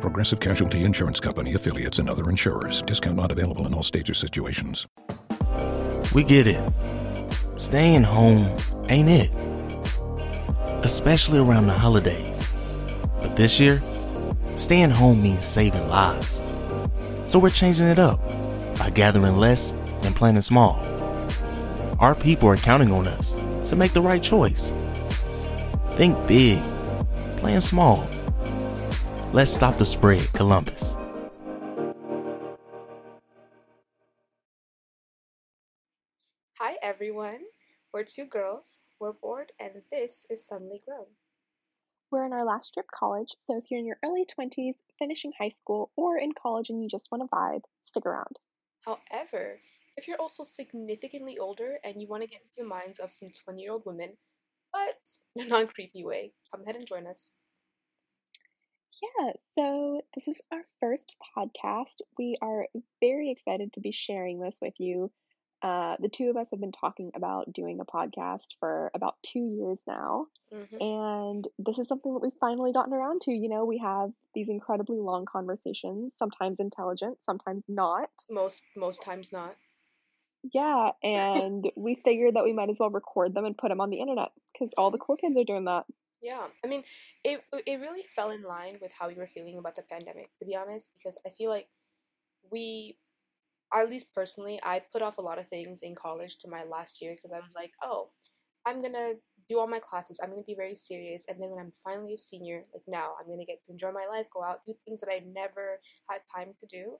Progressive Casualty Insurance Company affiliates and other insurers. Discount not available in all states or situations. We get it. Staying home ain't it. Especially around the holidays. But this year, staying home means saving lives. So we're changing it up by gathering less and planning small. Our people are counting on us to make the right choice. Think big, plan small Let's stop the spread, Columbus. Hi, everyone. We're two girls, we're bored, and this is Suddenly Grown. We're in our last year of college, so if you're in your early 20s, finishing high school, or in college and you just want to vibe, stick around. However, if you're also significantly older and you want to get into the minds of some 20 year old women, but in a non creepy way, come ahead and join us. Yeah, so this is our first podcast. We are very excited to be sharing this with you. Uh, the two of us have been talking about doing a podcast for about two years now. Mm-hmm. And this is something that we've finally gotten around to. You know, we have these incredibly long conversations, sometimes intelligent, sometimes not. Most most times not. Yeah, and we figured that we might as well record them and put them on the internet because all the cool kids are doing that. Yeah, I mean, it it really fell in line with how we were feeling about the pandemic, to be honest, because I feel like we, at least personally, I put off a lot of things in college to my last year because I was like, oh, I'm gonna do all my classes, I'm gonna be very serious, and then when I'm finally a senior, like now, I'm gonna get to enjoy my life, go out, do things that I never had time to do,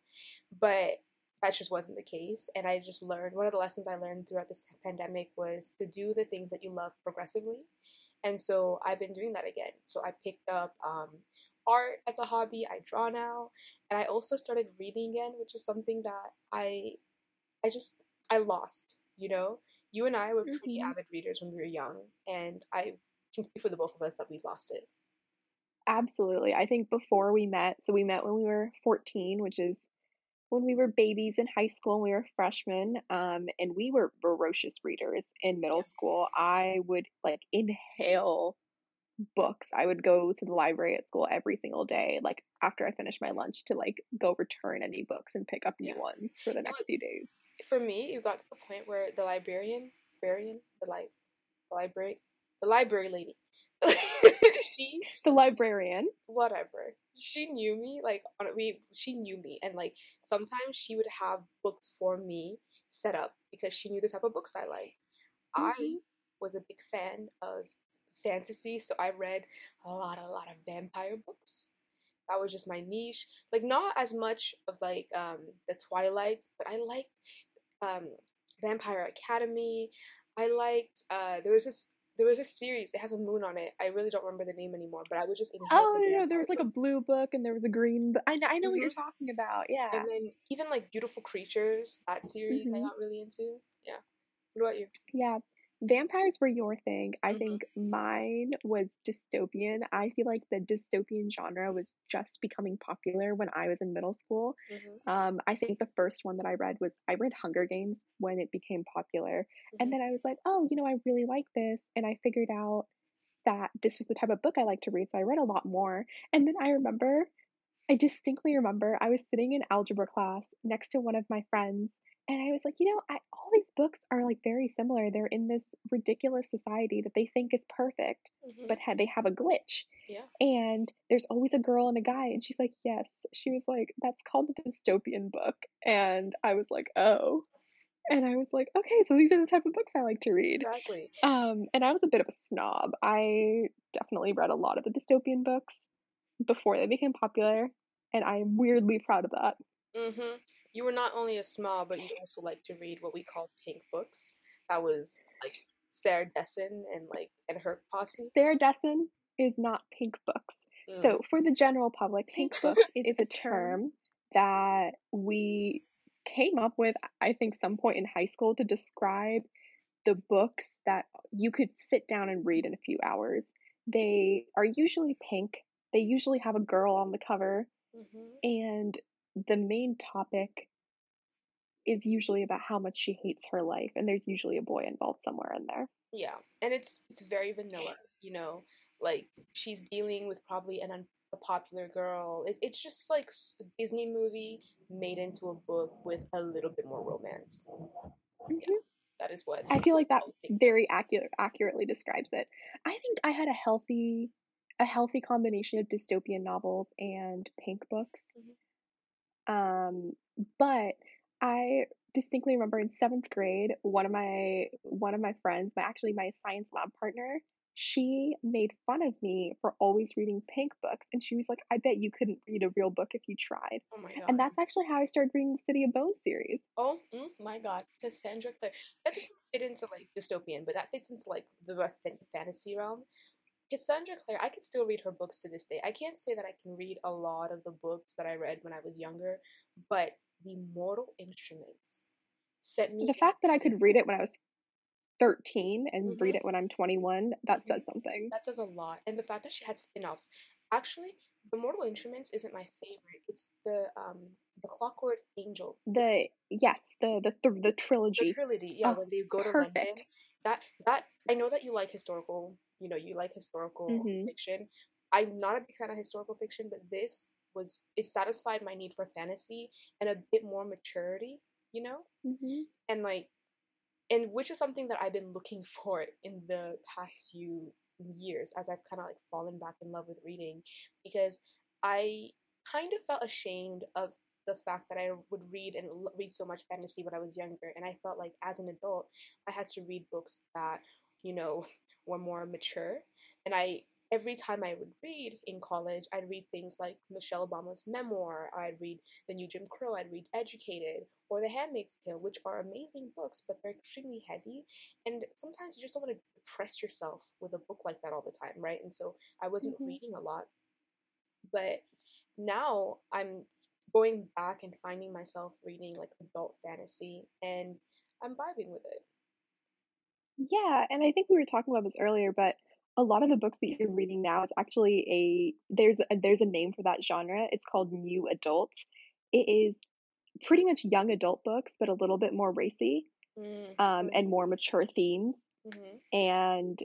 but that just wasn't the case, and I just learned one of the lessons I learned throughout this pandemic was to do the things that you love progressively and so I've been doing that again. So I picked up um, art as a hobby. I draw now, and I also started reading again, which is something that I, I just I lost. You know, you and I were pretty mm-hmm. avid readers when we were young, and I can speak for the both of us that we lost it. Absolutely. I think before we met, so we met when we were 14, which is when we were babies in high school and we were freshmen um, and we were ferocious readers in middle school i would like inhale books. I would go to the library at school every single day like after i finished my lunch to like go return any books and pick up new yeah. ones for the next few days. for me it got to the point where the librarian librarian the, li- the library the library lady she the librarian whatever she knew me like on we she knew me and like sometimes she would have books for me set up because she knew the type of books I like. Mm-hmm. I was a big fan of fantasy, so I read a lot a lot of vampire books. That was just my niche. Like not as much of like um the Twilights, but I liked um Vampire Academy. I liked uh there was this there was a series. It has a moon on it. I really don't remember the name anymore, but I was just in. Oh no, no, there was like a blue book and there was a green. But I I know mm-hmm. what you're mm-hmm. talking about. Yeah. And then even like Beautiful Creatures, that series mm-hmm. I got really into. Yeah. What about you? Yeah, vampires were your thing. I mm-hmm. think mine was dystopian. I feel like the dystopian genre was just becoming popular when I was in middle school. Mm-hmm. Um, I think the first one that I read was I read Hunger Games when it became popular. Mm-hmm. And then I was like, oh, you know, I really like this. And I figured out that this was the type of book I like to read. So I read a lot more. And then I remember, I distinctly remember I was sitting in algebra class next to one of my friends and I was like, you know, I, all these books are like very similar. They're in this ridiculous society that they think is perfect, mm-hmm. but ha- they have a glitch. Yeah. And there's always a girl and a guy. And she's like, yes. She was like, that's called a dystopian book. And I was like, oh. And I was like, okay, so these are the type of books I like to read. Exactly. Um, and I was a bit of a snob. I definitely read a lot of the dystopian books before they became popular, and I'm weirdly proud of that. Mm-hmm you were not only a snob, but you also like to read what we call pink books. That was like Sarah Dessen and like and her posse. Sarah Dessen is not pink books. Mm. So for the general public, pink books is a term that we came up with, I think, some point in high school to describe the books that you could sit down and read in a few hours. They are usually pink. They usually have a girl on the cover, mm-hmm. and the main topic is usually about how much she hates her life, and there's usually a boy involved somewhere in there. Yeah, and it's it's very vanilla, you know, like she's dealing with probably an un- a popular girl. It, it's just like a Disney movie made into a book with a little bit more romance. Mm-hmm. Yeah, that is what I feel like that very accurate accurately describes it. I think I had a healthy a healthy combination of dystopian novels and pink books. Mm-hmm. Um, but I distinctly remember in seventh grade, one of my one of my friends, my actually my science lab partner, she made fun of me for always reading pink books, and she was like, "I bet you couldn't read a real book if you tried." Oh my god! And that's actually how I started reading the City of Bones series. Oh mm, my god, Cassandra Clare. That doesn't fit into like dystopian, but that fits into like the fantasy realm. Cassandra Clare, I can still read her books to this day. I can't say that I can read a lot of the books that I read when I was younger, but the Mortal Instruments set me. The fact that I could read it when I was 13 and mm-hmm. read it when I'm 21, that mm-hmm. says something. That says a lot. And the fact that she had spin-offs. Actually, the Mortal Instruments isn't my favorite. It's the um the Clockwork Angel. The yes, the the the, the trilogy. The trilogy. Yeah, oh, when they go to perfect. London. That that I know that you like historical, you know, you like historical mm-hmm. fiction. I'm not a big fan of historical fiction, but this was it satisfied my need for fantasy and a bit more maturity, you know? Mm-hmm. And like and which is something that I've been looking for in the past few years as I've kind of like fallen back in love with reading because I kind of felt ashamed of the fact that I would read and read so much fantasy when I was younger and I felt like as an adult I had to read books that you know were more mature and I every time I would read in college, I'd read things like Michelle Obama's memoir, I'd read The New Jim Crow, I'd read Educated, or The Handmaid's Tale, which are amazing books, but they're extremely heavy. And sometimes you just don't want to depress yourself with a book like that all the time, right? And so I wasn't mm-hmm. reading a lot. But now I'm going back and finding myself reading like adult fantasy, and I'm vibing with it. Yeah, and I think we were talking about this earlier, but a lot of the books that you're reading now is actually a there's a, there's a name for that genre. It's called new adult. It is pretty much young adult books, but a little bit more racy mm-hmm. um, and more mature themes. Mm-hmm. And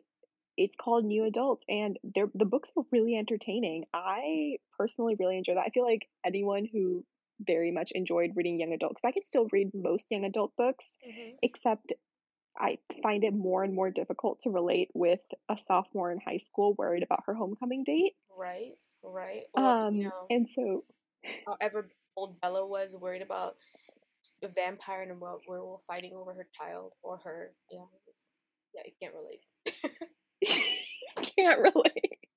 it's called New Adult, and they're the books are really entertaining. I personally really enjoy that. I feel like anyone who very much enjoyed reading young adult because I can still read most young adult books, mm-hmm. except I find it more and more difficult to relate with a sophomore in high school worried about her homecoming date. Right, right. Or, um, you know, and so however old Bella was worried about a vampire and a werewolf fighting over her child or her. Yeah, yeah, you can't relate. can't relate.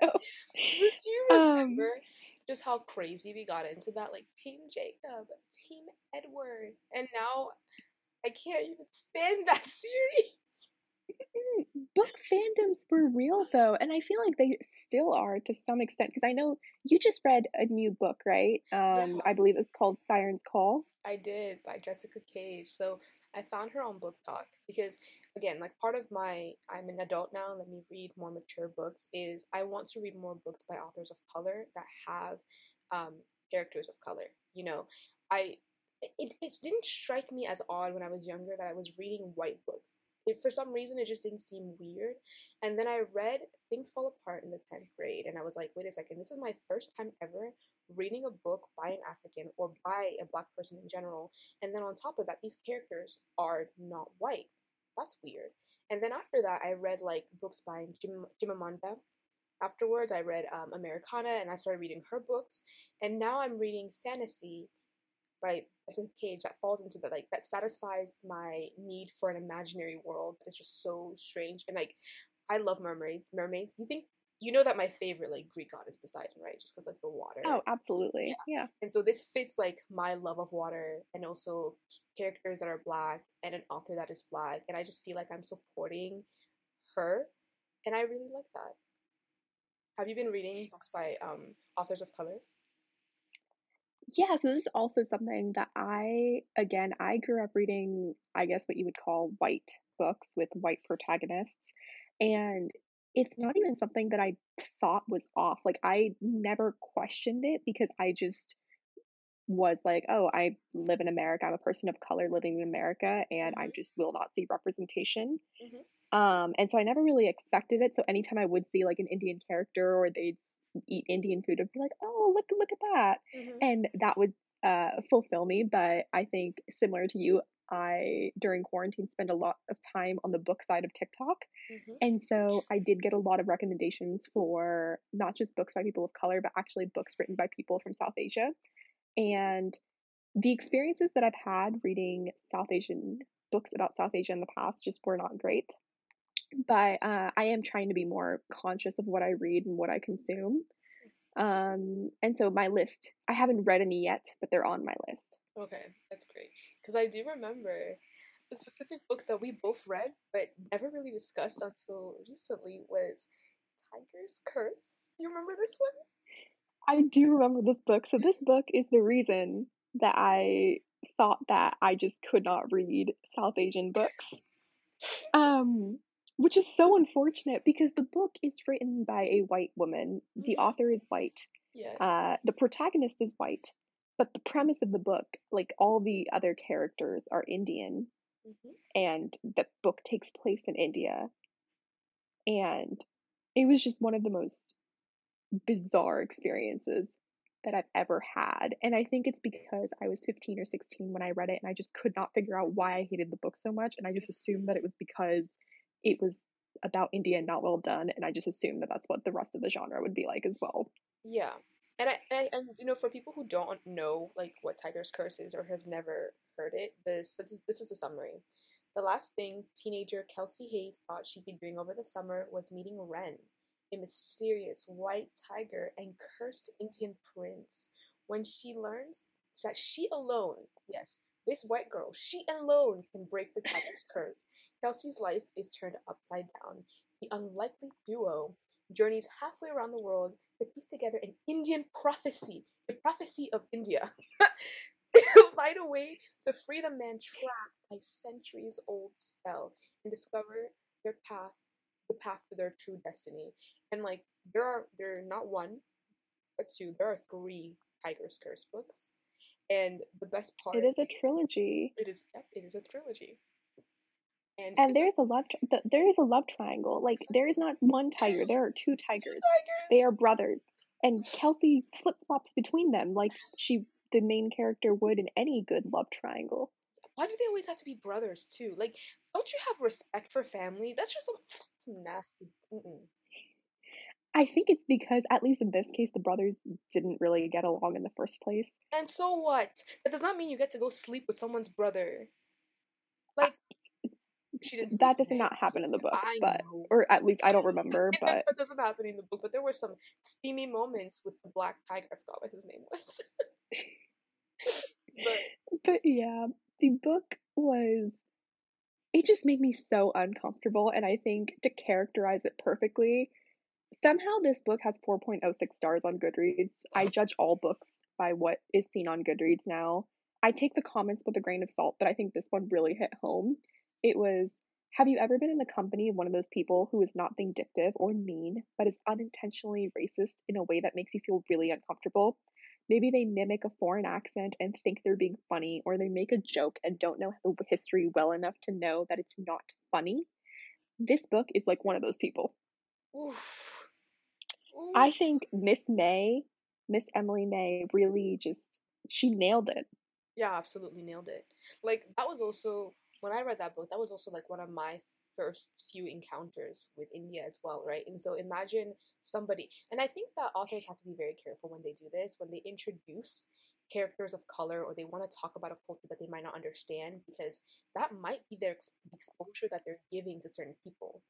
No. Do you remember um, just how crazy we got into that? Like Team Jacob, Team Edward, and now I can't even stand that series. Book fandoms were real though, and I feel like they still are to some extent. Because I know you just read a new book, right? Um, yeah. I believe it's called Siren's Call. I did by Jessica Cage. So I found her on BookTok because, again, like part of my I'm an adult now. Let me read more mature books. Is I want to read more books by authors of color that have um, characters of color. You know, I it, it didn't strike me as odd when I was younger that I was reading white books. It, for some reason, it just didn't seem weird. And then I read Things Fall Apart in the 10th grade, and I was like, wait a second, this is my first time ever reading a book by an African or by a black person in general. And then on top of that, these characters are not white. That's weird. And then after that, I read like books by Jim, Chimamanda. Afterwards, I read um, Americanah and I started reading her books. And now I'm reading fantasy right as a page that falls into that, like that satisfies my need for an imaginary world that is just so strange and like i love mermaids mermaids you think you know that my favorite like greek god is poseidon right? Just because like the water. Oh absolutely. Yeah. yeah. And so this fits like my love of water and also characters that are black and an author that is black and i just feel like i'm supporting her and i really like that. Have you been reading books by um authors of color? Yeah, so this is also something that I, again, I grew up reading, I guess what you would call white books with white protagonists. And it's not even something that I thought was off. Like, I never questioned it because I just was like, oh, I live in America. I'm a person of color living in America, and I mm-hmm. just will not see representation. Mm-hmm. Um, and so I never really expected it. So anytime I would see like an Indian character or they'd eat Indian food, I'd be like, oh, look, look at that, mm-hmm. and that would uh, fulfill me. But I think similar to you, I during quarantine spent a lot of time on the book side of TikTok. Mm-hmm. And so I did get a lot of recommendations for not just books by people of color, but actually books written by people from South Asia. And the experiences that I've had reading South Asian books about South Asia in the past just were not great. But uh, I am trying to be more conscious of what I read and what I consume. Um, and so my list, I haven't read any yet, but they're on my list. Okay, that's great. Because I do remember the specific book that we both read, but never really discussed until recently was Tiger's Curse. You remember this one? I do remember this book. So this book is the reason that I thought that I just could not read South Asian books. Um which is so unfortunate because the book is written by a white woman. The mm-hmm. author is white. Yes. Uh, the protagonist is white, but the premise of the book, like all the other characters, are Indian, mm-hmm. and the book takes place in India. And it was just one of the most bizarre experiences that I've ever had. And I think it's because I was 15 or 16 when I read it and I just could not figure out why I hated the book so much. And I just assumed that it was because it was about India and not well done. And I just assumed that that's what the rest of the genre would be like as well. Yeah. And I and, and you know for people who don't know like what Tiger's Curse is or has never heard it, this this is, this is a summary. The last thing teenager Kelsey Hayes thought she'd be doing over the summer was meeting Ren, a mysterious white tiger and cursed Indian prince when she learns that she alone, yes, this white girl, she alone can break the tiger's curse. Kelsey's life is turned upside down. The unlikely duo journeys halfway around the world to piece together an Indian prophecy, a prophecy of India. Find a way to free the man trapped by centuries old spell and discover their path, the path to their true destiny. And like there are there are not one but two there are three tiger's curse books. And the best part it is a trilogy. It is it is a trilogy and, and there's a love tri- there is a love triangle like there is not one tiger there are two tigers, two tigers. they are brothers and kelsey flip-flops between them like she the main character would in any good love triangle why do they always have to be brothers too like don't you have respect for family that's just some, some nasty Mm-mm. I think it's because, at least in this case, the brothers didn't really get along in the first place. And so what? That does not mean you get to go sleep with someone's brother. Like, she didn't. That does not happen in the book, I but know. or at least I don't remember. But that doesn't happen in the book. But there were some steamy moments with the black tiger. I forgot what his name was. but, but yeah, the book was. It just made me so uncomfortable, and I think to characterize it perfectly Somehow this book has 4.06 stars on Goodreads. I judge all books by what is seen on Goodreads now. I take the comments with a grain of salt, but I think this one really hit home. It was Have you ever been in the company of one of those people who is not vindictive or mean, but is unintentionally racist in a way that makes you feel really uncomfortable? Maybe they mimic a foreign accent and think they're being funny, or they make a joke and don't know the history well enough to know that it's not funny. This book is like one of those people. Oof. I think Miss May, Miss Emily May, really just she nailed it. Yeah, absolutely nailed it. Like that was also when I read that book, that was also like one of my first few encounters with India as well, right? And so imagine somebody, and I think that authors have to be very careful when they do this, when they introduce characters of color or they want to talk about a culture that they might not understand because that might be their ex- exposure that they're giving to certain people,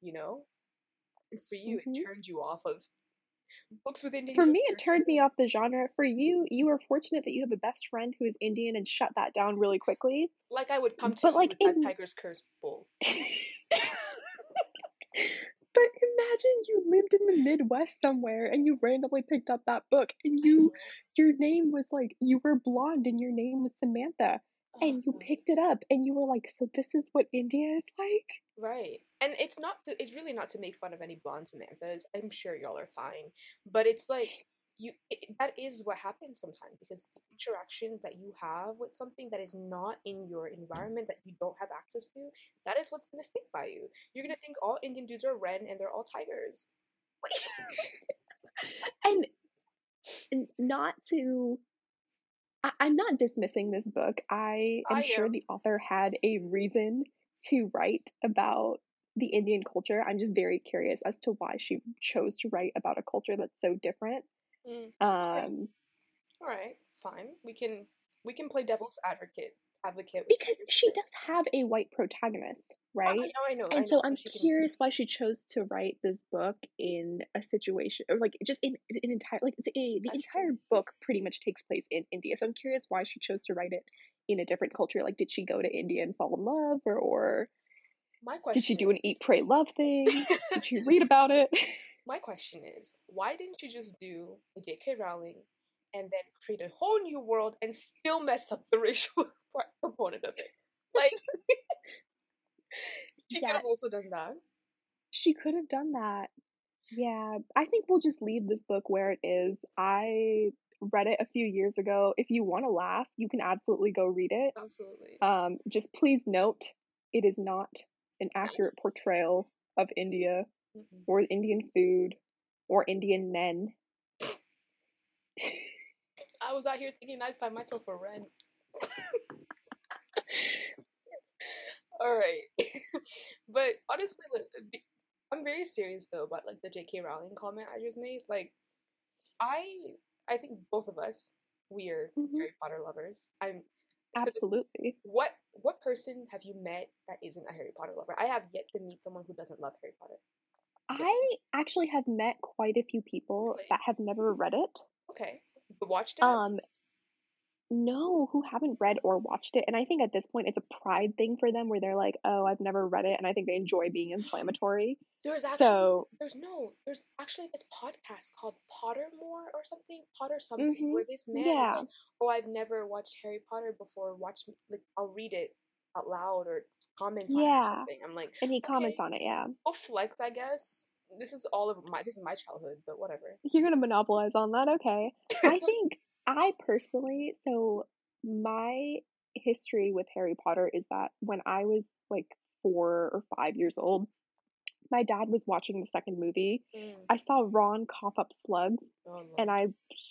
you know? And for you, mm-hmm. it turned you off of books with Indian. For me, it turned me off the genre. For you, you were fortunate that you have a best friend who is Indian and shut that down really quickly. Like I would come to but like in... Tiger's Curse bull. But imagine you lived in the Midwest somewhere and you randomly picked up that book and you your name was like you were blonde and your name was Samantha and you picked it up and you were like so this is what India is like? Right. And it's not to, it's really not to make fun of any blonde Samanthas. I'm sure y'all are fine. But it's like you it, that is what happens sometimes because the interactions that you have with something that is not in your environment that you don't have access to that is what's going to stick by you you're going to think all indian dudes are red and they're all tigers and not to I, am not dismissing this book i am I sure am. the author had a reason to write about the indian culture i'm just very curious as to why she chose to write about a culture that's so different Mm, okay. Um, All right, fine. We can we can play devil's advocate advocate because she does have a white protagonist, oh, right? Oh, I know, I know. And I so, I'm curious can... why she chose to write this book in a situation, or like just in an entire like it's a, the That's entire true. book pretty much takes place in India. So I'm curious why she chose to write it in a different culture. Like, did she go to India and fall in love, or or my question did she do is... an eat, pray, love thing? did she read about it? my question is, why didn't you just do a J.K. Rowling and then create a whole new world and still mess up the racial component of it? Like, she yeah. could have also done that. She could have done that. Yeah, I think we'll just leave this book where it is. I read it a few years ago. If you want to laugh, you can absolutely go read it. Absolutely. Um, just please note, it is not an accurate portrayal of India mm-hmm. or Indian food or Indian men. I was out here thinking I'd find myself a Ren. All right, but honestly, I'm very serious though about like the J.K. Rowling comment I just made. Like, I I think both of us we are mm-hmm. Harry Potter lovers. I'm absolutely. What what person have you met that isn't a Harry Potter lover? I have yet to meet someone who doesn't love Harry Potter. I actually have met quite a few people that have never read it. Okay. Watched it? Um no, who haven't read or watched it. And I think at this point it's a pride thing for them where they're like, "Oh, I've never read it." And I think they enjoy being inflammatory. There's actually so, there's no, there's actually this podcast called Pottermore or something, Potter something mm-hmm, where this man yeah. is like, "Oh, I've never watched Harry Potter before. Watch like I'll read it out loud or comments yeah. on it or something. I'm like, and he comments okay, on it, yeah. Oh, flex, I guess. This is all of my this is my childhood, but whatever. You're gonna monopolize on that, okay? I think I personally, so my history with Harry Potter is that when I was like four or five years old, my dad was watching the second movie. Mm. I saw Ron cough up slugs, oh, and I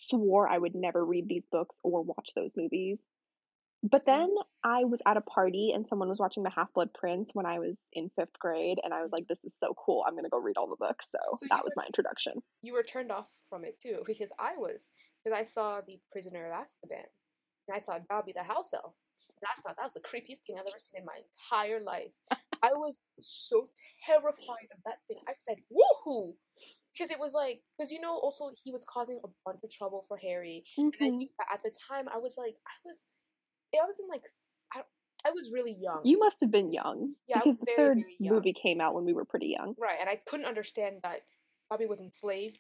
swore I would never read these books or watch those movies. But then I was at a party and someone was watching The Half Blood Prince when I was in fifth grade, and I was like, "This is so cool! I'm gonna go read all the books." So, so that was my introduction. You were turned off from it too, because I was, because I saw The Prisoner of Azkaban, and I saw Dobby the house elf, and I thought that was the creepiest thing I've ever seen in my entire life. I was so terrified of that thing. I said, "Woohoo!" because it was like because you know also he was causing a bunch of trouble for Harry, mm-hmm. and I mm-hmm. think at the time I was like I was I was in like I, I was really young. You must have been young. Yeah, because the third movie came out when we were pretty young. Right, and I couldn't understand that Dobby was enslaved,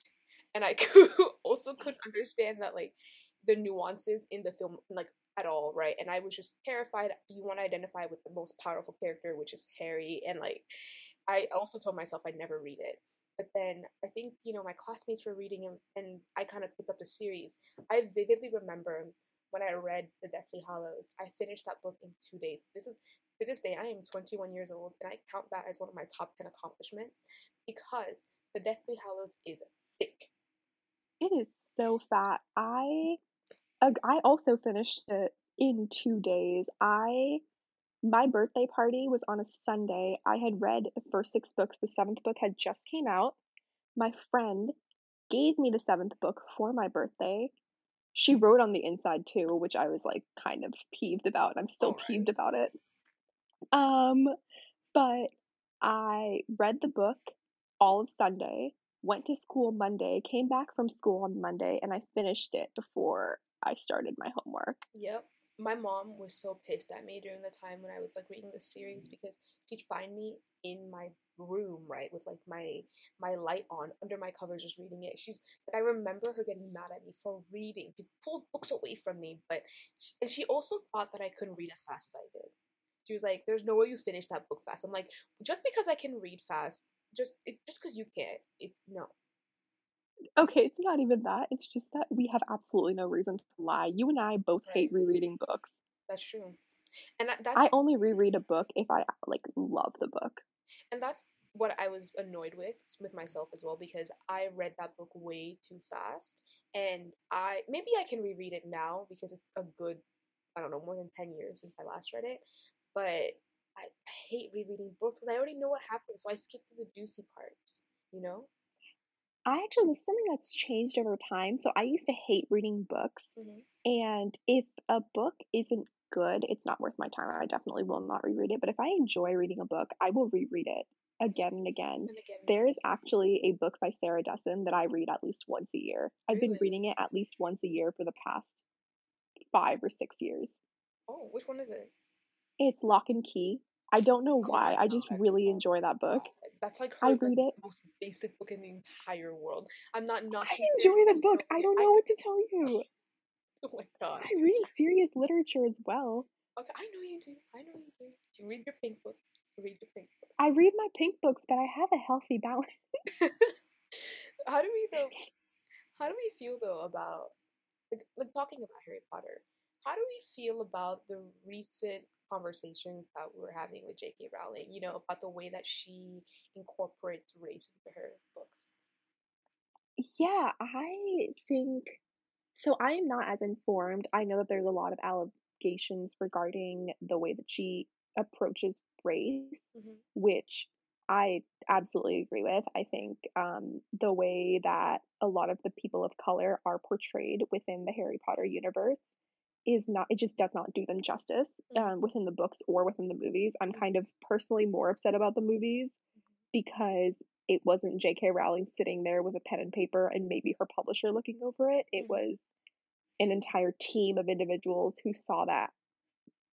and I could also couldn't understand that like the nuances in the film like at all, right? And I was just terrified. You want to identify with the most powerful character, which is Harry, and like I also told myself I'd never read it. But then I think you know my classmates were reading him, and I kind of picked up the series. I vividly remember when I read The Deathly Hallows. I finished that book in two days. This is to this day I am 21 years old, and I count that as one of my top 10 accomplishments because The Deathly Hallows is thick. It is so fat. I I also finished it in two days. I my birthday party was on a Sunday. I had read the first six books. The seventh book had just came out. My friend gave me the seventh book for my birthday she wrote on the inside too, which I was like kind of peeved about. I'm still right. peeved about it. Um, but I read the book all of Sunday, went to school Monday, came back from school on Monday, and I finished it before I started my homework. Yep. My mom was so pissed at me during the time when I was like reading the series mm. because she'd find me in my room, right, with like my my light on under my covers just reading it. She's like I remember her getting mad at me for reading. She pulled books away from me, but she, and she also thought that I couldn't read as fast as I did. She was like, "There's no way you finish that book fast." I'm like, "Just because I can read fast, just it, just because you can't, it's no." Okay, it's not even that. It's just that we have absolutely no reason to lie. You and I both Right. hate rereading books. That's true, and that, that's I only reread a book if I like love the book. and that's what I was annoyed with with myself as well because I read that book way too fast and I maybe I can reread it now because it's a good I don't know more than 10 years since I last read it but I hate rereading books because I already know what happens so I skip to the juicy parts you know I actually this is something that's changed over time. So I used to hate reading books, Mhm. and if a book isn't good, it's not worth my time. I definitely will not reread it. But if I enjoy reading a book, I will reread it again and again. and again There is actually a book by Sarah Dessen that I read at least once a year. I've been reading it at least once a year for the past five or six years. oh which one is it It's Lock and Key. I don't know why. I just really enjoy that book. That's like her I like, read it. most basic book in the entire world I'm not not. I enjoy the book. I don't know what to tell you. oh my god I read serious literature as well. okay I know you do I know you do you read your pink book read your pink book I read my pink books, but I have a healthy balance. how do we though how do we feel though about like, like talking about harry potter how do we feel about the recent conversations that we're having with jk rowling you know about the way that she incorporates race into her books Yeah, I think so. I am not as informed. I know that there's a lot of allegations regarding the way that she approaches race, mm-hmm. which I absolutely agree with. I think um, the way that a lot of the people of color are portrayed within the Harry Potter universe is not, it just does not do them justice Mhm. um, within the books or within the movies. I'm kind of personally more upset about the movies because it wasn't J.K. Rowling sitting there with a pen and paper and maybe her publisher looking over it. It Mhm. was an entire team of individuals who saw that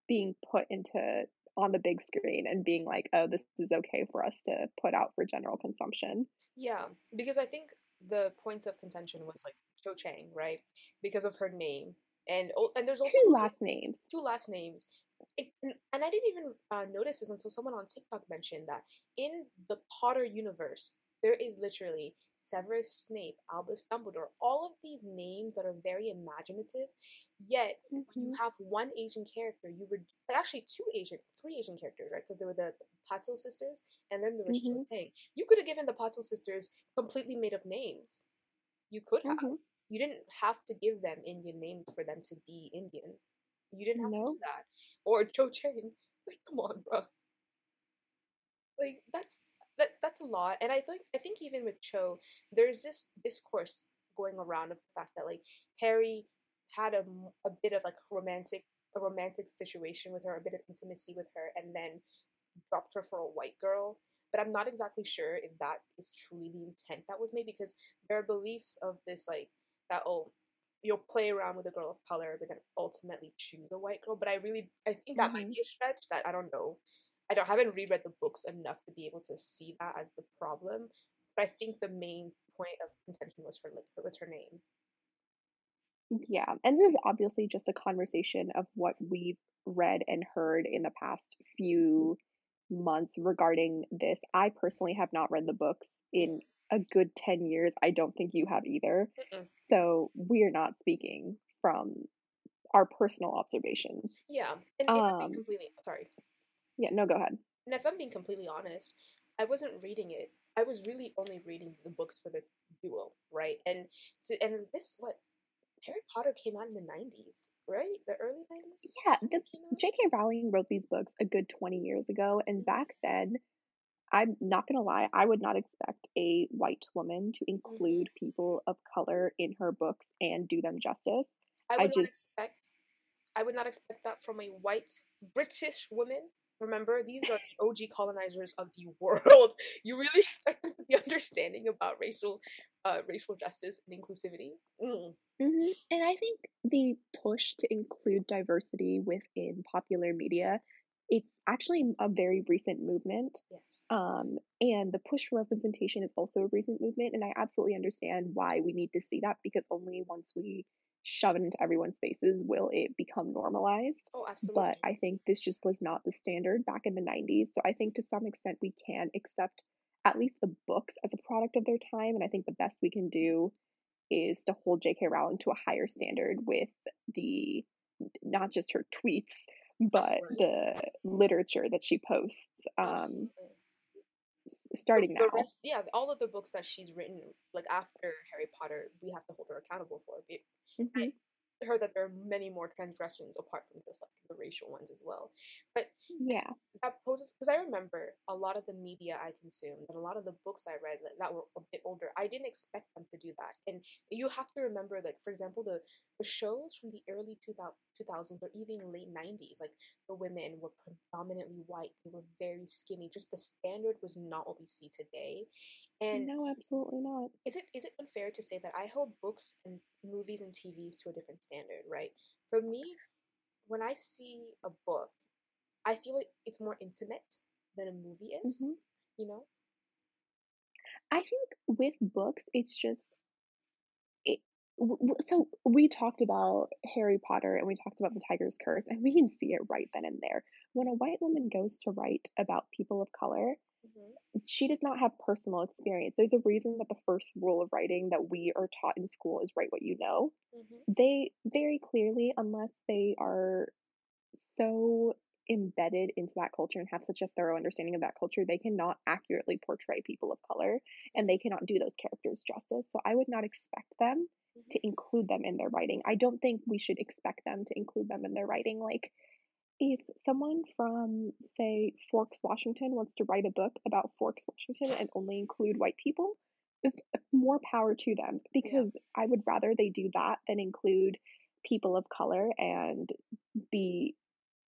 being put into on the big screen and being like, oh, this is okay for us to put out for general consumption. Yeah, because I think the points of contention was like Cho Chang, right? Because of her name, and and there's also Two last names. two last names. It, and I didn't even uh, notice this until someone on TikTok mentioned that in the Potter universe, there is literally Severus Snape, Albus Dumbledore, all of these names that are very imaginative. Yet when you have one Asian character, you would actually two Asian, three Asian characters, right? Because there were the Patil sisters, and then there was Cho Mhm. Chang. You could have given the Patil sisters completely made up names. You could have. Mhm. You didn't have to give them Indian names for them to be Indian. You didn't have to do that. Or Cho Chang. Like, come on, bro. Like that's that that's a lot. And I think I think even with Cho, there's this discourse going around of the fact that like Harry had a, a bit of like romantic a romantic situation with her, a bit of intimacy with her, and then dropped her for a white girl. But I'm not exactly sure if that is truly the intent that was made because there are beliefs of this like that oh you'll play around with a girl of color but then ultimately choose a white girl. But I really I think that might Mhm. be a stretch that I don't know. I don't haven't reread the books enough to be able to see that as the problem. But I think the main point of contention was her like was her name. Yeah, and this is obviously just a conversation of what we've read and heard in the past few months regarding this. I personally have not read the books in a good 10 years. I don't think you have either. Mm-mm. So we're not speaking from our personal observations. Yeah, and if I'm Um, being completely sorry, Yeah, no, go ahead. and if I'm being completely honest, I wasn't reading it. I was really only reading the books for the duel, right? And to, and this what Harry Potter came out in the '90s, right? The early '90s. Yeah, the. J.K. Rowling wrote these books a good 20 years ago, and back then, I'm not gonna lie, I would not expect a white woman to include people of color in her books and do them justice. I I would not expect. I would not expect that from a white British woman Remember, these are the OG colonizers of the world. You really expect them to be understanding about racial, uh, racial justice and inclusivity. Mm. Mm-hmm. And I think the push to include diversity within popular media, it's actually a very recent movement. Yes. Um, and the push for representation is also a recent movement, and I absolutely understand why we need to see that because only once we shove it into everyone's faces will it become normalized. Oh, absolutely. But I think this just was not the standard back in the 90s. So I think to some extent we can accept at least the books as a product of their time. And I think the best we can do is to hold J.K. Rowling to a higher standard with the not just her tweets, but the literature that she posts. Um, starting the now. Rest, yeah, all of the books that she's written, like after Harry Potter, we have to hold her accountable for. Mm-hmm. I heard that there are many more transgressions apart from just like the racial ones as well. But yeah, that poses because I remember a lot of the media I consumed and a lot of the books I read that, that were a bit older. I didn't expect them to do that, and you have to remember, like for example, the the shows from the early 2000s or even late 90s, like the women were predominantly white. They were very skinny. Just the standard was not what we see today. And no, absolutely not. Is it is it unfair to say that I hold books and movies and TVs to a different standard, right? For me, when I see a book, I feel like it's more intimate than a movie is. Mm-hmm. You know. I think with books, it's just so we talked about Harry Potter and we talked about the Tiger's Curse, and we can see it right then and there. When a white woman goes to write about people of color, mm-hmm. she does not have personal experience. There's a reason that the first rule of writing that we are taught in school is write what you know. Mm-hmm. They very clearly, unless they are so embedded into that culture and have such a thorough understanding of that culture, they cannot accurately portray people of color and they cannot do those characters justice. So I would not expect them Mm-hmm. to include them in their writing. I don't think we should expect them to include them in their writing. Like, if someone from, say, Forks, Washington wants to write a book about Forks, Washington and only include white people, more power to them because yeah. I would rather they do that than include people of color and be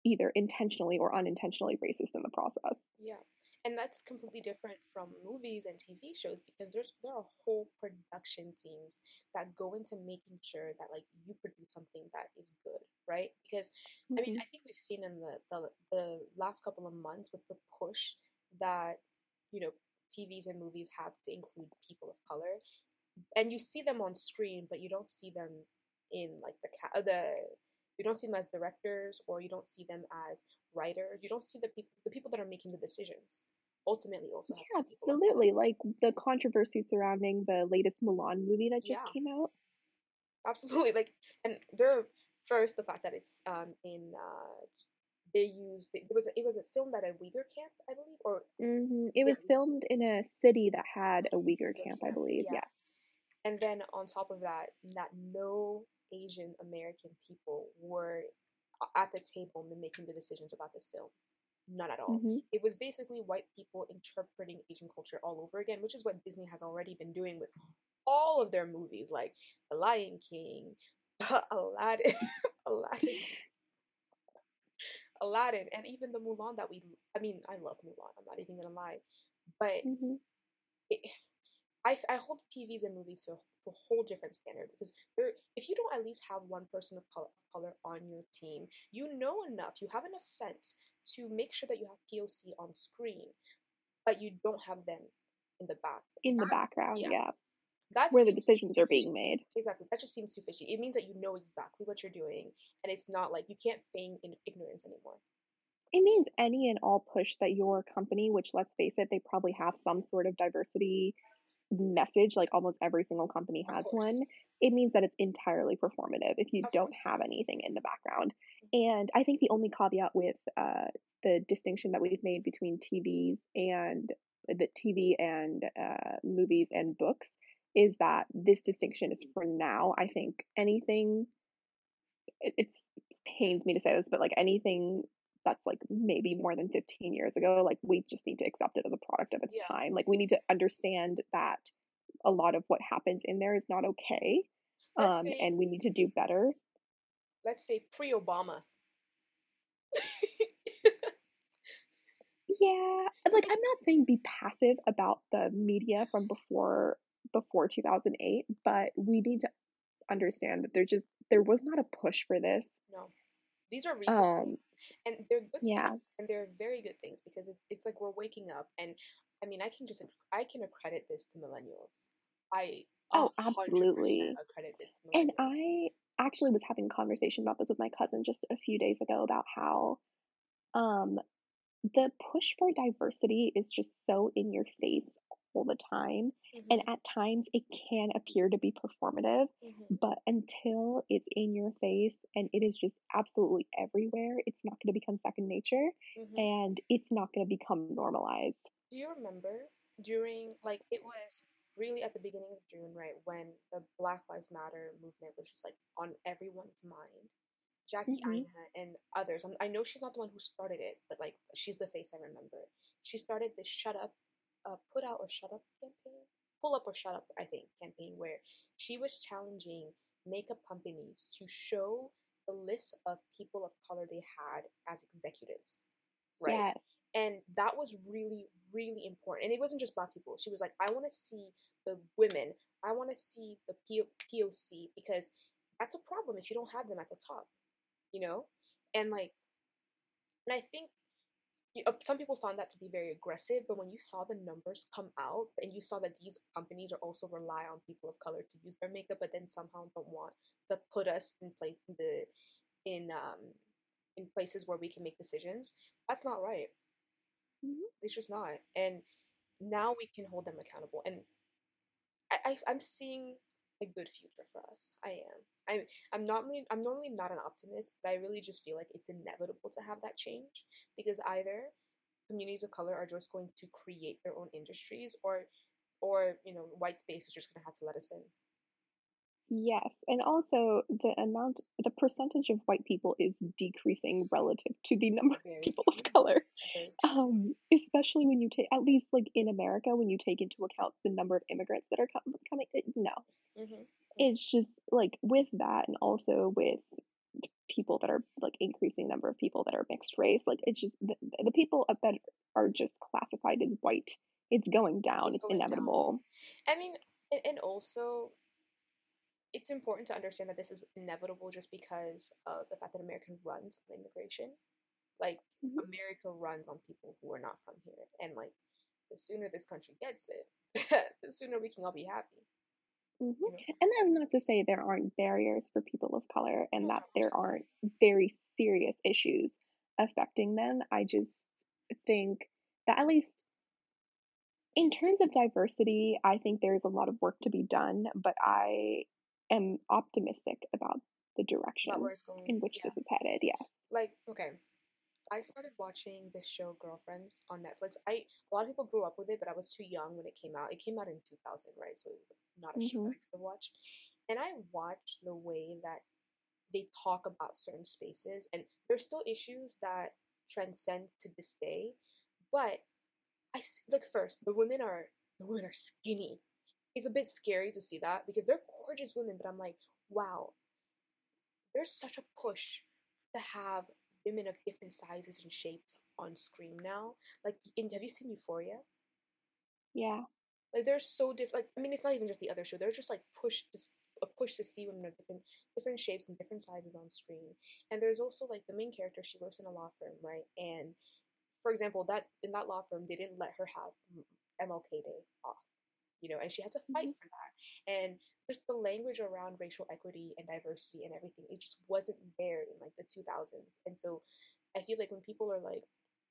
either intentionally or unintentionally racist in the process. Yeah. And that's completely different from movies and TV shows because there's there are whole production teams that go into making sure that like you produce something that is good, right? Because mm-hmm. I mean, I think we've seen in the, the the last couple of months with the push that you know TVs and movies have to include people of color, and you see them on screen, but you don't see them in like the ca- the you don't see them as directors or you don't see them as writers. You don't see the people the people that are making the decisions. Ultimately, also yeah, absolutely. Like the controversy surrounding the latest Mulan movie that just yeah. came out. Absolutely, like, and there first the fact that it's um in uh they used it was it was a film at a Uyghur camp, I believe, or mm-hmm. it was filmed in a city that had a Uyghur camp, camp, I believe. Yeah. yeah. And then on top of that, that no Asian American people were at the table making the decisions about this film. None at all. Mm-hmm. It was basically white people interpreting Asian culture all over again, which is what Disney has already been doing with all of their movies, like The Lion King, Aladdin, Aladdin, Aladdin, and even the Mulan that we. I mean, I love Mulan. I'm not even gonna lie, but mm-hmm. it, I, I hold TVs and movies to a, to a whole different standard because there, if you don't at least have one person of color, of color on your team, you know enough, you have enough sense to make sure that you have POC on screen, but you don't have them in the back. In that, the background, yeah. yeah. That's where the decisions are being made. Exactly. That just seems too fishy. It means that you know exactly what you're doing, and it's not like you can't feign ignorance anymore. It means any and all push that your company, which let's face it, they probably have some sort of diversity message, like almost every single company has one, it means that it's entirely performative if you of don't course. have anything in the background. And I think the only caveat with uh, the distinction that we've made between TVs and the TV and uh, movies and books is that this distinction is for now. I think anything, it, it's, it pains me to say this, but like anything that's like maybe more than 15 years ago like we just need to accept it as a product of its yeah. time like we need to understand that a lot of what happens in there is not okay um, say, and we need to do better let's say pre-obama Yeah, like I'm not saying be passive about the media from before before 2008, but we need to understand that there just there was not a push for this. No. These are recent Um, things, and they're good yeah. things, and they're very good things because it's it's like we're waking up, and I mean, I can just I can accredit this to millennials. I Oh, 100% absolutely. accredit this to And. I actually was having a conversation about this with my cousin just a few days ago about how um the push for diversity is just so in your face all the time. And Mhm, at times it can appear to be performative, mhm, but until it's in your face and it is just absolutely everywhere, it's not going to become second nature mhm. and it's not going to become normalized. Do you remember during like it was really at the beginning of June, right, when the Black Lives Matter movement was just like on everyone's mind? Jackie Aina and others. I know she's not the one who started it, but like she's the face I remember. She started this "Shut Up, uh, Put Out or Shut Up" campaign, "Pull Up or Shut Up," I think, campaign where she was challenging makeup companies to show the list of people of color they had as executives, right? Yes. And that was really, really important. And it wasn't just black people. She was like, I want to see the women. I want to see the POC because that's a problem if you don't have them at the top, you know? And like, and I think uh, some people found that to be very aggressive, but when you saw the numbers come out and you saw that these companies are also rely on people of color to use their makeup, but then somehow don't want to put us in place in the in um in places where we can make decisions, that's not right. hmm It's just not. And now we can hold them accountable. And I, I I'm seeing a good future for us. I am. I'm I'm not I'm normally not an optimist, but I really just feel like it's inevitable to have that change because either communities of color are just going to create their own industries or or you know white space is just going to have to let us in. Yes. And also the amount, the percentage of white people is decreasing relative to the number of people true. of color. Um, especially when you take, at least like in America, when you take into account the number of immigrants that are com- coming. No, hmm it's just like with that, and also with people that are like increasing number of people that are mixed race. Like it's just the, the people that are just classified as white. It's going down. It's It's going down. inevitable. I mean, and, and also it's important to understand that this is inevitable just because of the fact that America runs on immigration. Like Mhm. America runs on people who are not from here, and like the sooner this country gets it, the sooner we can all be happy. hmm You know? And that's not to say there aren't barriers for people of color and No, that there aren't very serious issues affecting them. I just think that at least in terms of diversity, I think there's a lot of work to be done, but I am optimistic about the direction where it's going. in which Yeah. this is headed. Yeah. Like okay, I started watching this show Girlfriends on Netflix. I a lot of people grew up with it, but I was too young when it came out. It came out in 2000, right? So it was not a show mm-hmm. that I could have watched. And I watched the way that they talk about certain spaces, and there's still issues that transcend to this day. But I like first the women are the women are skinny. It's a bit scary to see that because they're gorgeous women, but I'm like, wow, there's such a push to have women of different sizes and shapes on screen now. Like, in, have you seen Euphoria? Yeah. Like, they're so different. Like, I mean, it's not even just the other show. They're just like push to a push to see women of different different shapes and different sizes on screen. And there's also like the main character. She works in a law firm, right? And for example, that in that law firm, they didn't let her have MLK Day off, you know, and she has to fight hmm for that. And just the language around racial equity and diversity and everything, it just wasn't there in like the 2000s. And so I feel like when people are like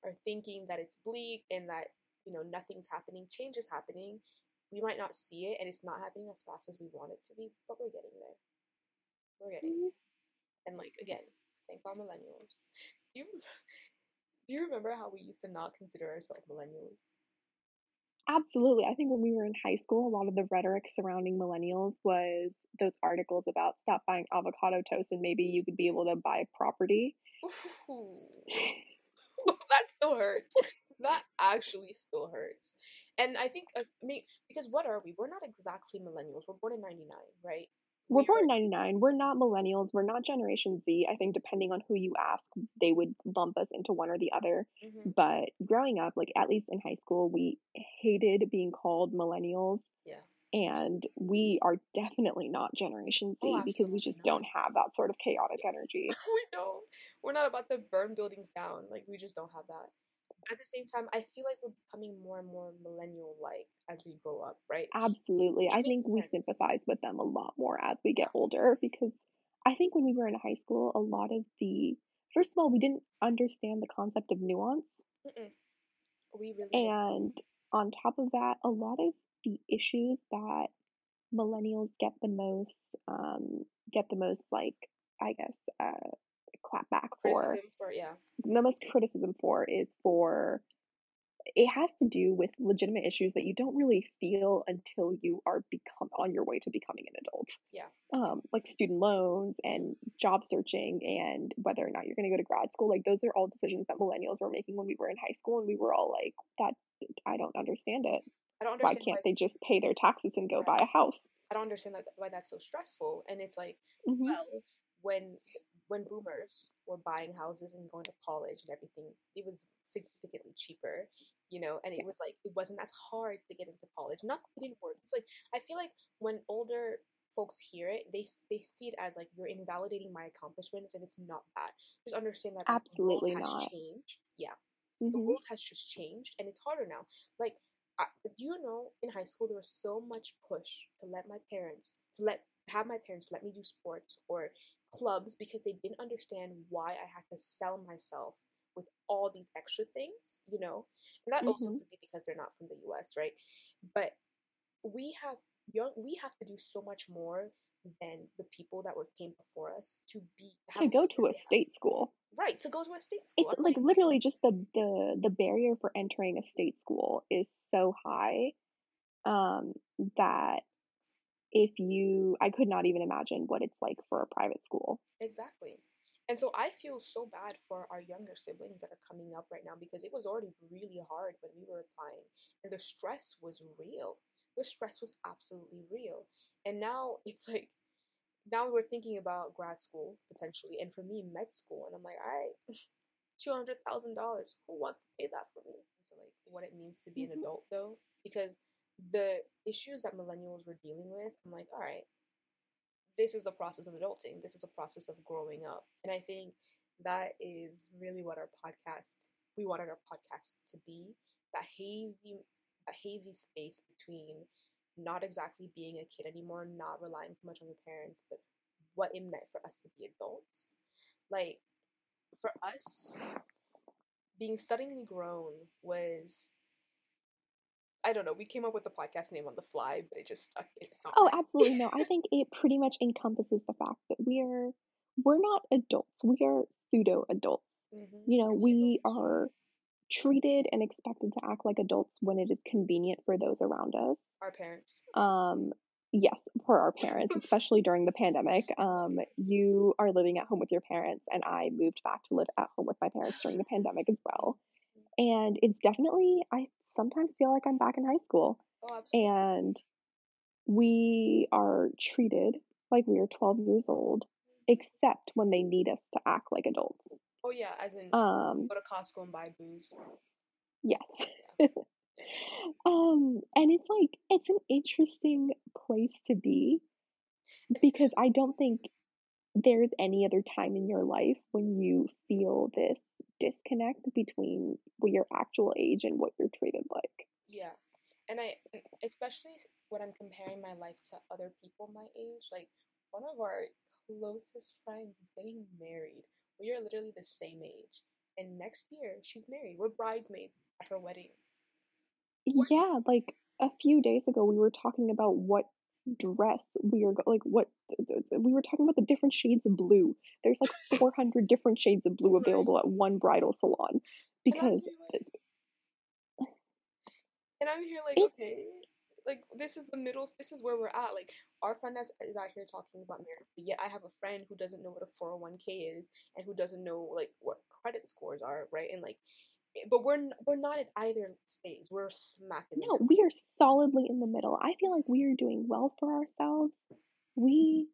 are thinking that it's bleak and that you know nothing's happening, change is happening. We might not see it, and it's not happening as fast as we want it to be, but we're getting there. We're getting there. And like again, thank our millennials. Do you do you remember how we used to not consider ourselves millennials? Absolutely. I think when we were in high school, a lot of the rhetoric surrounding millennials was those articles about stop buying avocado toast and maybe you could be able to buy property. That still hurts. That actually still hurts. And I think, uh, I mean, because what are we? We're not exactly millennials. We're born in 99, right? We're we born 99 we're not millennials. We're not generation z. I think depending on who you ask they would lump us into one or the other. Mm-hmm. but growing up like at least in high school we hated being called millennials. Yeah. And we are definitely not generation z oh, because we just not. don't have that sort of chaotic energy. We don't. We're not about to burn buildings down. Like we just don't have that at the same time, I feel like we're becoming more and more millennial like as we grow up, right? Absolutely. It I think sense. we sympathize with them a lot more as we get older because I think when we were in high school, a lot of the first of all, we didn't understand the concept of nuance. Mm-mm. We really and didn't. on top of that, a lot of the issues that millennials get the most um, get the most like I guess uh, clap back for, for yeah. The most criticism for is for it has to do with legitimate issues that you don't really feel until you are become on your way to becoming an adult. Yeah. Um, like student loans and job searching and whether or not you're going to go to grad school. Like those are all decisions that millennials were making when we were in high school, and we were all like, "That I don't understand it. I don't understand why can't they just pay their taxes and go right. buy a house?" I don't understand that, why that's so stressful. And it's like, mm-hmm. well, when when boomers were buying houses and going to college and everything, it was significantly cheaper, you know, and it was like it wasn't as hard to get into college. Not it didn't work. It's like I feel like when older folks hear it, they they see it as like you're invalidating my accomplishments, and it's not that. Just understand that absolutely the world has not. changed. Yeah, mm-hmm. the world has just changed, and it's harder now. Like, I, do you know, in high school there was so much push to let my parents to let have my parents let me do sports or clubs because they didn't understand why I had to sell myself with all these extra things, you know? And that mm-hmm. also could be because they're not from the US, right? But we have young we have to do so much more than the people that were came before us to be to go to a state school. Right, to go to a state school. It's like, like literally just the the the barrier for entering a state school is so high um that if you I could not even imagine what it's like for a private school. Exactly. And so I feel so bad for our younger siblings that are coming up right now because it was already really hard when we were applying and the stress was real. The stress was absolutely real. And now it's like now we're thinking about grad school potentially and for me med school and I'm like, all right, two hundred thousand dollars. Who wants to pay that for me? So like what it means to be an mm-hmm. adult though, because the issues that millennials were dealing with, I'm like, all right, this is the process of adulting. This is a process of growing up. And I think that is really what our podcast, we wanted our podcast to be that hazy, that hazy space between not exactly being a kid anymore, not relying too much on your parents, but what it meant for us to be adults. Like, for us, being suddenly grown was I don't know. We came up with the podcast name on the fly, but it just stuck. It oh, absolutely no. I think it pretty much encompasses the fact that we're we're not adults. We are pseudo adults. Mm-hmm. You know, we are treated and expected to act like adults when it is convenient for those around us. Our parents. Um, yes, for our parents, especially during the pandemic. Um, you are living at home with your parents, and I moved back to live at home with my parents during the pandemic as well. And it's definitely, I sometimes feel like I'm back in high school. Oh, and we are treated like we are 12 years old, except when they need us to act like adults. Oh yeah, as in um, go to Costco and buy booze. Yes. Yeah. um, and it's like it's an interesting place to be because I don't think there's any other time in your life when you feel this disconnect between your actual age and what you're treated like. Yeah. And I, especially when I'm comparing my life to other people my age, like one of our closest friends is getting married. We are literally the same age. And next year, she's married. We're bridesmaids at her wedding. What? Yeah, like a few days ago, we were talking about what dress we are like what we were talking about the different shades of blue. There's like 400 different shades of blue available at one bridal salon because and i'm here like, I'm here like okay like this is the middle this is where we're at like our friend is, is out here talking about marriage but yet i have a friend who doesn't know what a 401k is and who doesn't know like what credit scores are right and like Eh, but we're we're not at either stage. We're smack in the No, we are solidly in the middle. I feel like we are doing well for ourselves. We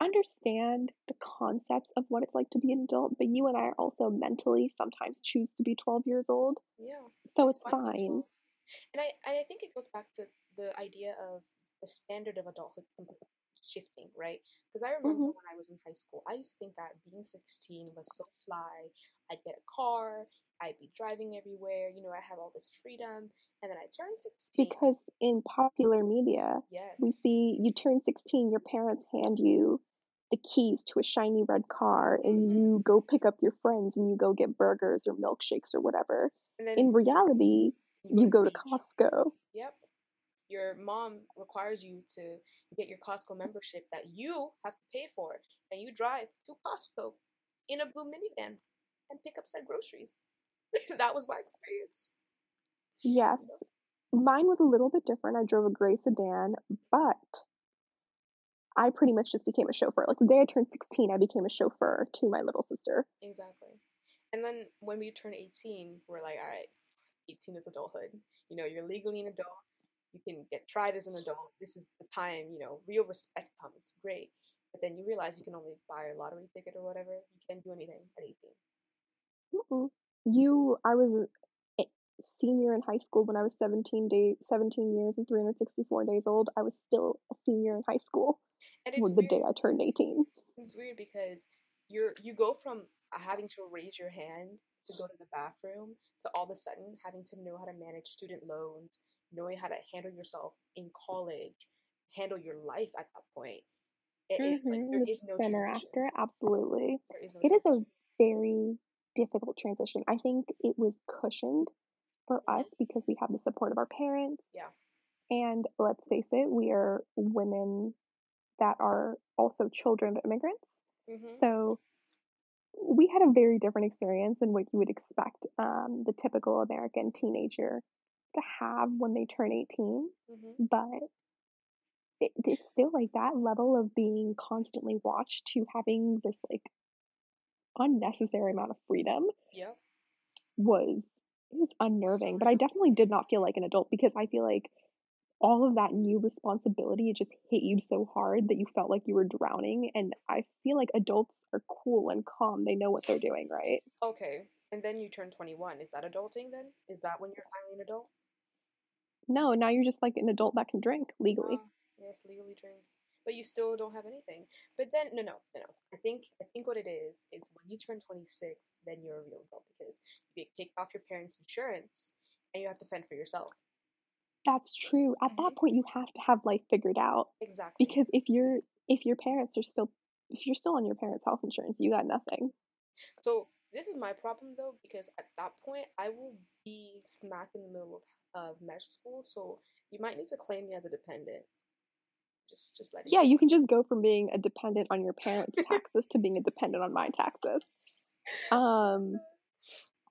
understand the concepts of what it's like to be an adult, but you and I are also mentally sometimes choose to be 12 years old. Yeah. So it's, it's fine. And I and I think it goes back to the idea of the standard of adulthood shifting, right? Because I remember mm-hmm. when I was in high school, I used to think that being 16 was so fly. I'd get a car, I'd be driving everywhere, you know, I have all this freedom. And then I turned 16. Because in popular media, yes. we see you turn 16, your parents hand you the keys to a shiny red car and mm-hmm. you go pick up your friends and you go get burgers or milkshakes or whatever. in reality, you go, you go to, to Costco. Yep. Your mom requires you to get your Costco membership that you have to pay for, and you drive to Costco in a blue minivan and pick up said groceries. that was my experience. Yes. Mine was a little bit different. I drove a gray sedan, but I pretty much just became a chauffeur. Like the day I turned 16, I became a chauffeur to my little sister. Exactly. And then when we turn 18, we're like, all right, 18 is adulthood. You know, you're legally an adult. You can get tried as an adult. This is the time, you know, real respect comes. Great. But then you realize you can only buy a lottery ticket or whatever. You can't do anything at 18. Mm-mm. You, I was a senior in high school when I was 17 day, 17 years and 364 days old. I was still a senior in high school and it's the weird. day I turned 18. It's weird because you're you go from having to raise your hand to go to the bathroom to all of a sudden having to know how to manage student loans, knowing how to handle yourself in college, handle your life at that point. It, mm-hmm. It's like there is no center after, absolutely. Is no it is a very difficult transition. I think it was cushioned for mm-hmm. us because we have the support of our parents. Yeah. And let's face it, we are women that are also children of immigrants. Mm-hmm. So we had a very different experience than what you would expect um, the typical American teenager to have when they turn 18. Mm-hmm. But it, it's still like that level of being constantly watched to having this like unnecessary amount of freedom. yeah. Was it was unnerving, but I definitely did not feel like an adult because I feel like all of that new responsibility it just hit you so hard that you felt like you were drowning and i feel like adults are cool and calm they know what they're doing right okay and then you turn 21 is that adulting then is that when you're finally an adult no now you're just like an adult that can drink legally oh, yes legally drink but you still don't have anything but then no no no no i think i think what it is is when you turn 26 then you're a real adult because you get kicked off your parents insurance and you have to fend for yourself that's true. At that mm-hmm. point, you have to have life figured out. Exactly. Because if you're if your parents are still if you're still on your parents' health insurance, you got nothing. So this is my problem though, because at that point I will be smack in the middle of, of med school, so you might need to claim me as a dependent. Just just let Yeah, you can just go from being a dependent on your parents' taxes to being a dependent on my taxes. Um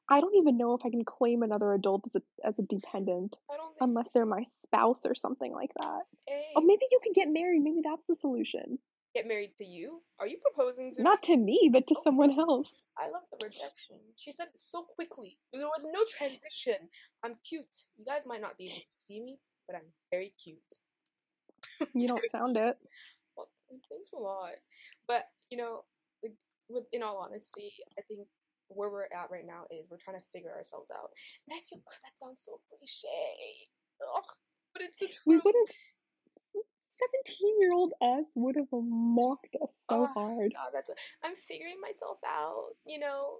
I don't even know if I can claim another adult as a as a dependent unless they're my spouse or something like that. Hey. Oh, maybe you could get married. Maybe that's the solution. Get married to you? Are you proposing to Not me? to me, but to oh, someone else. I love the rejection. She said it so quickly. There was no transition. I'm cute. You guys might not be able to see me, but I'm very cute. You don't sound it. Well, thanks a lot. But you know, like, with in all honesty, I think where we're at right now is we're trying to figure ourselves out. And I feel that sounds so cliche. Ugh, but it's the truth. We would have 17 year old us would have mocked us so oh, hard. God, that's a, I'm figuring myself out, you know.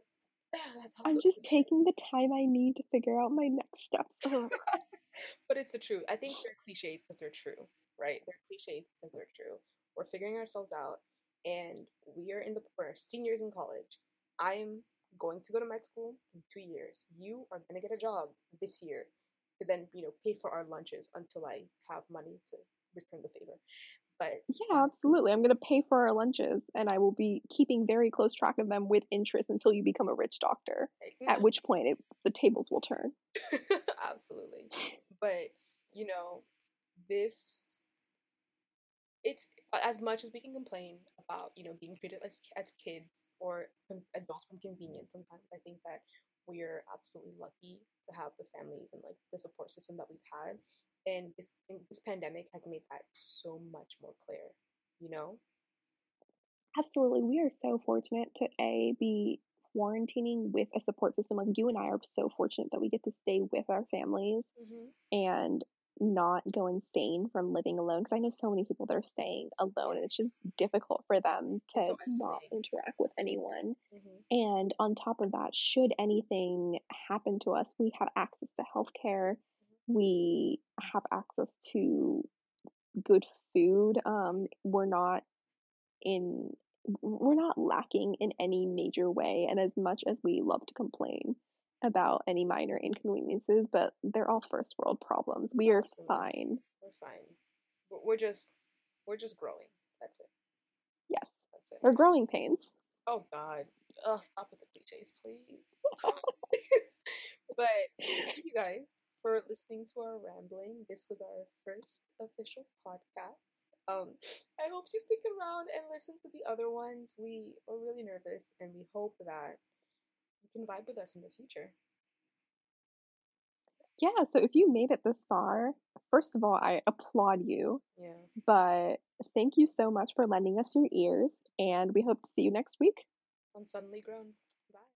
I'm just taking the time I need to figure out my next steps. but it's the truth. I think they're cliches because they're true, right? They're cliches because they're true. We're figuring ourselves out, and we are in the we're seniors in college. I'm going to go to med school in two years. You are going to get a job this year to then, you know, pay for our lunches until I have money to return the favor. But yeah, absolutely. I'm going to pay for our lunches and I will be keeping very close track of them with interest until you become a rich doctor, at which point it, the tables will turn. absolutely. But, you know, this it's as much as we can complain about you know being treated as, as kids or adults from convenience sometimes i think that we're absolutely lucky to have the families and like the support system that we've had and this this pandemic has made that so much more clear you know Absolutely. We are so fortunate to A, be quarantining with a support system. Like you and I are so fortunate that we get to stay with our families mm-hmm. and not go insane from living alone. Because I know so many people that are staying alone and it's just difficult for them to so not interact with anyone. Mm-hmm. And on top of that, should anything happen to us, we have access to healthcare. We have access to good food. Um, we're not in we're not lacking in any major way. And as much as we love to complain about any minor inconveniences, but they're all first world problems. We are Absolutely. fine. We're fine. We're just we're just growing. That's it. Yes. That's it. We're growing pains. Oh God. Oh, stop with the cliches, please. but you guys for listening to our rambling. This was our first official podcast. Um, I hope you stick around and listen to the other ones. We are really nervous and we hope that you can vibe with us in the future. Yeah, so if you made it this far, first of all, I applaud you. Yeah. But thank you so much for lending us your ears, and we hope to see you next week. On Suddenly Grown.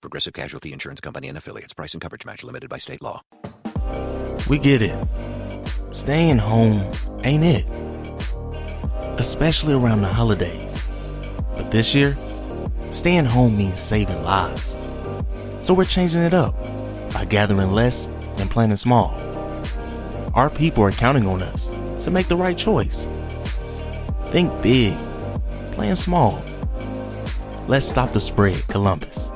Progressive Casualty Insurance Company and affiliates. Price and coverage match limited by state law. We get it. Staying home ain't it? Especially around the holidays. But this year, staying home means saving lives. So we're changing it up by gathering less and planning small. Our people are counting on us to make the right choice. Think big, plan small. Let's stop the spread, Columbus.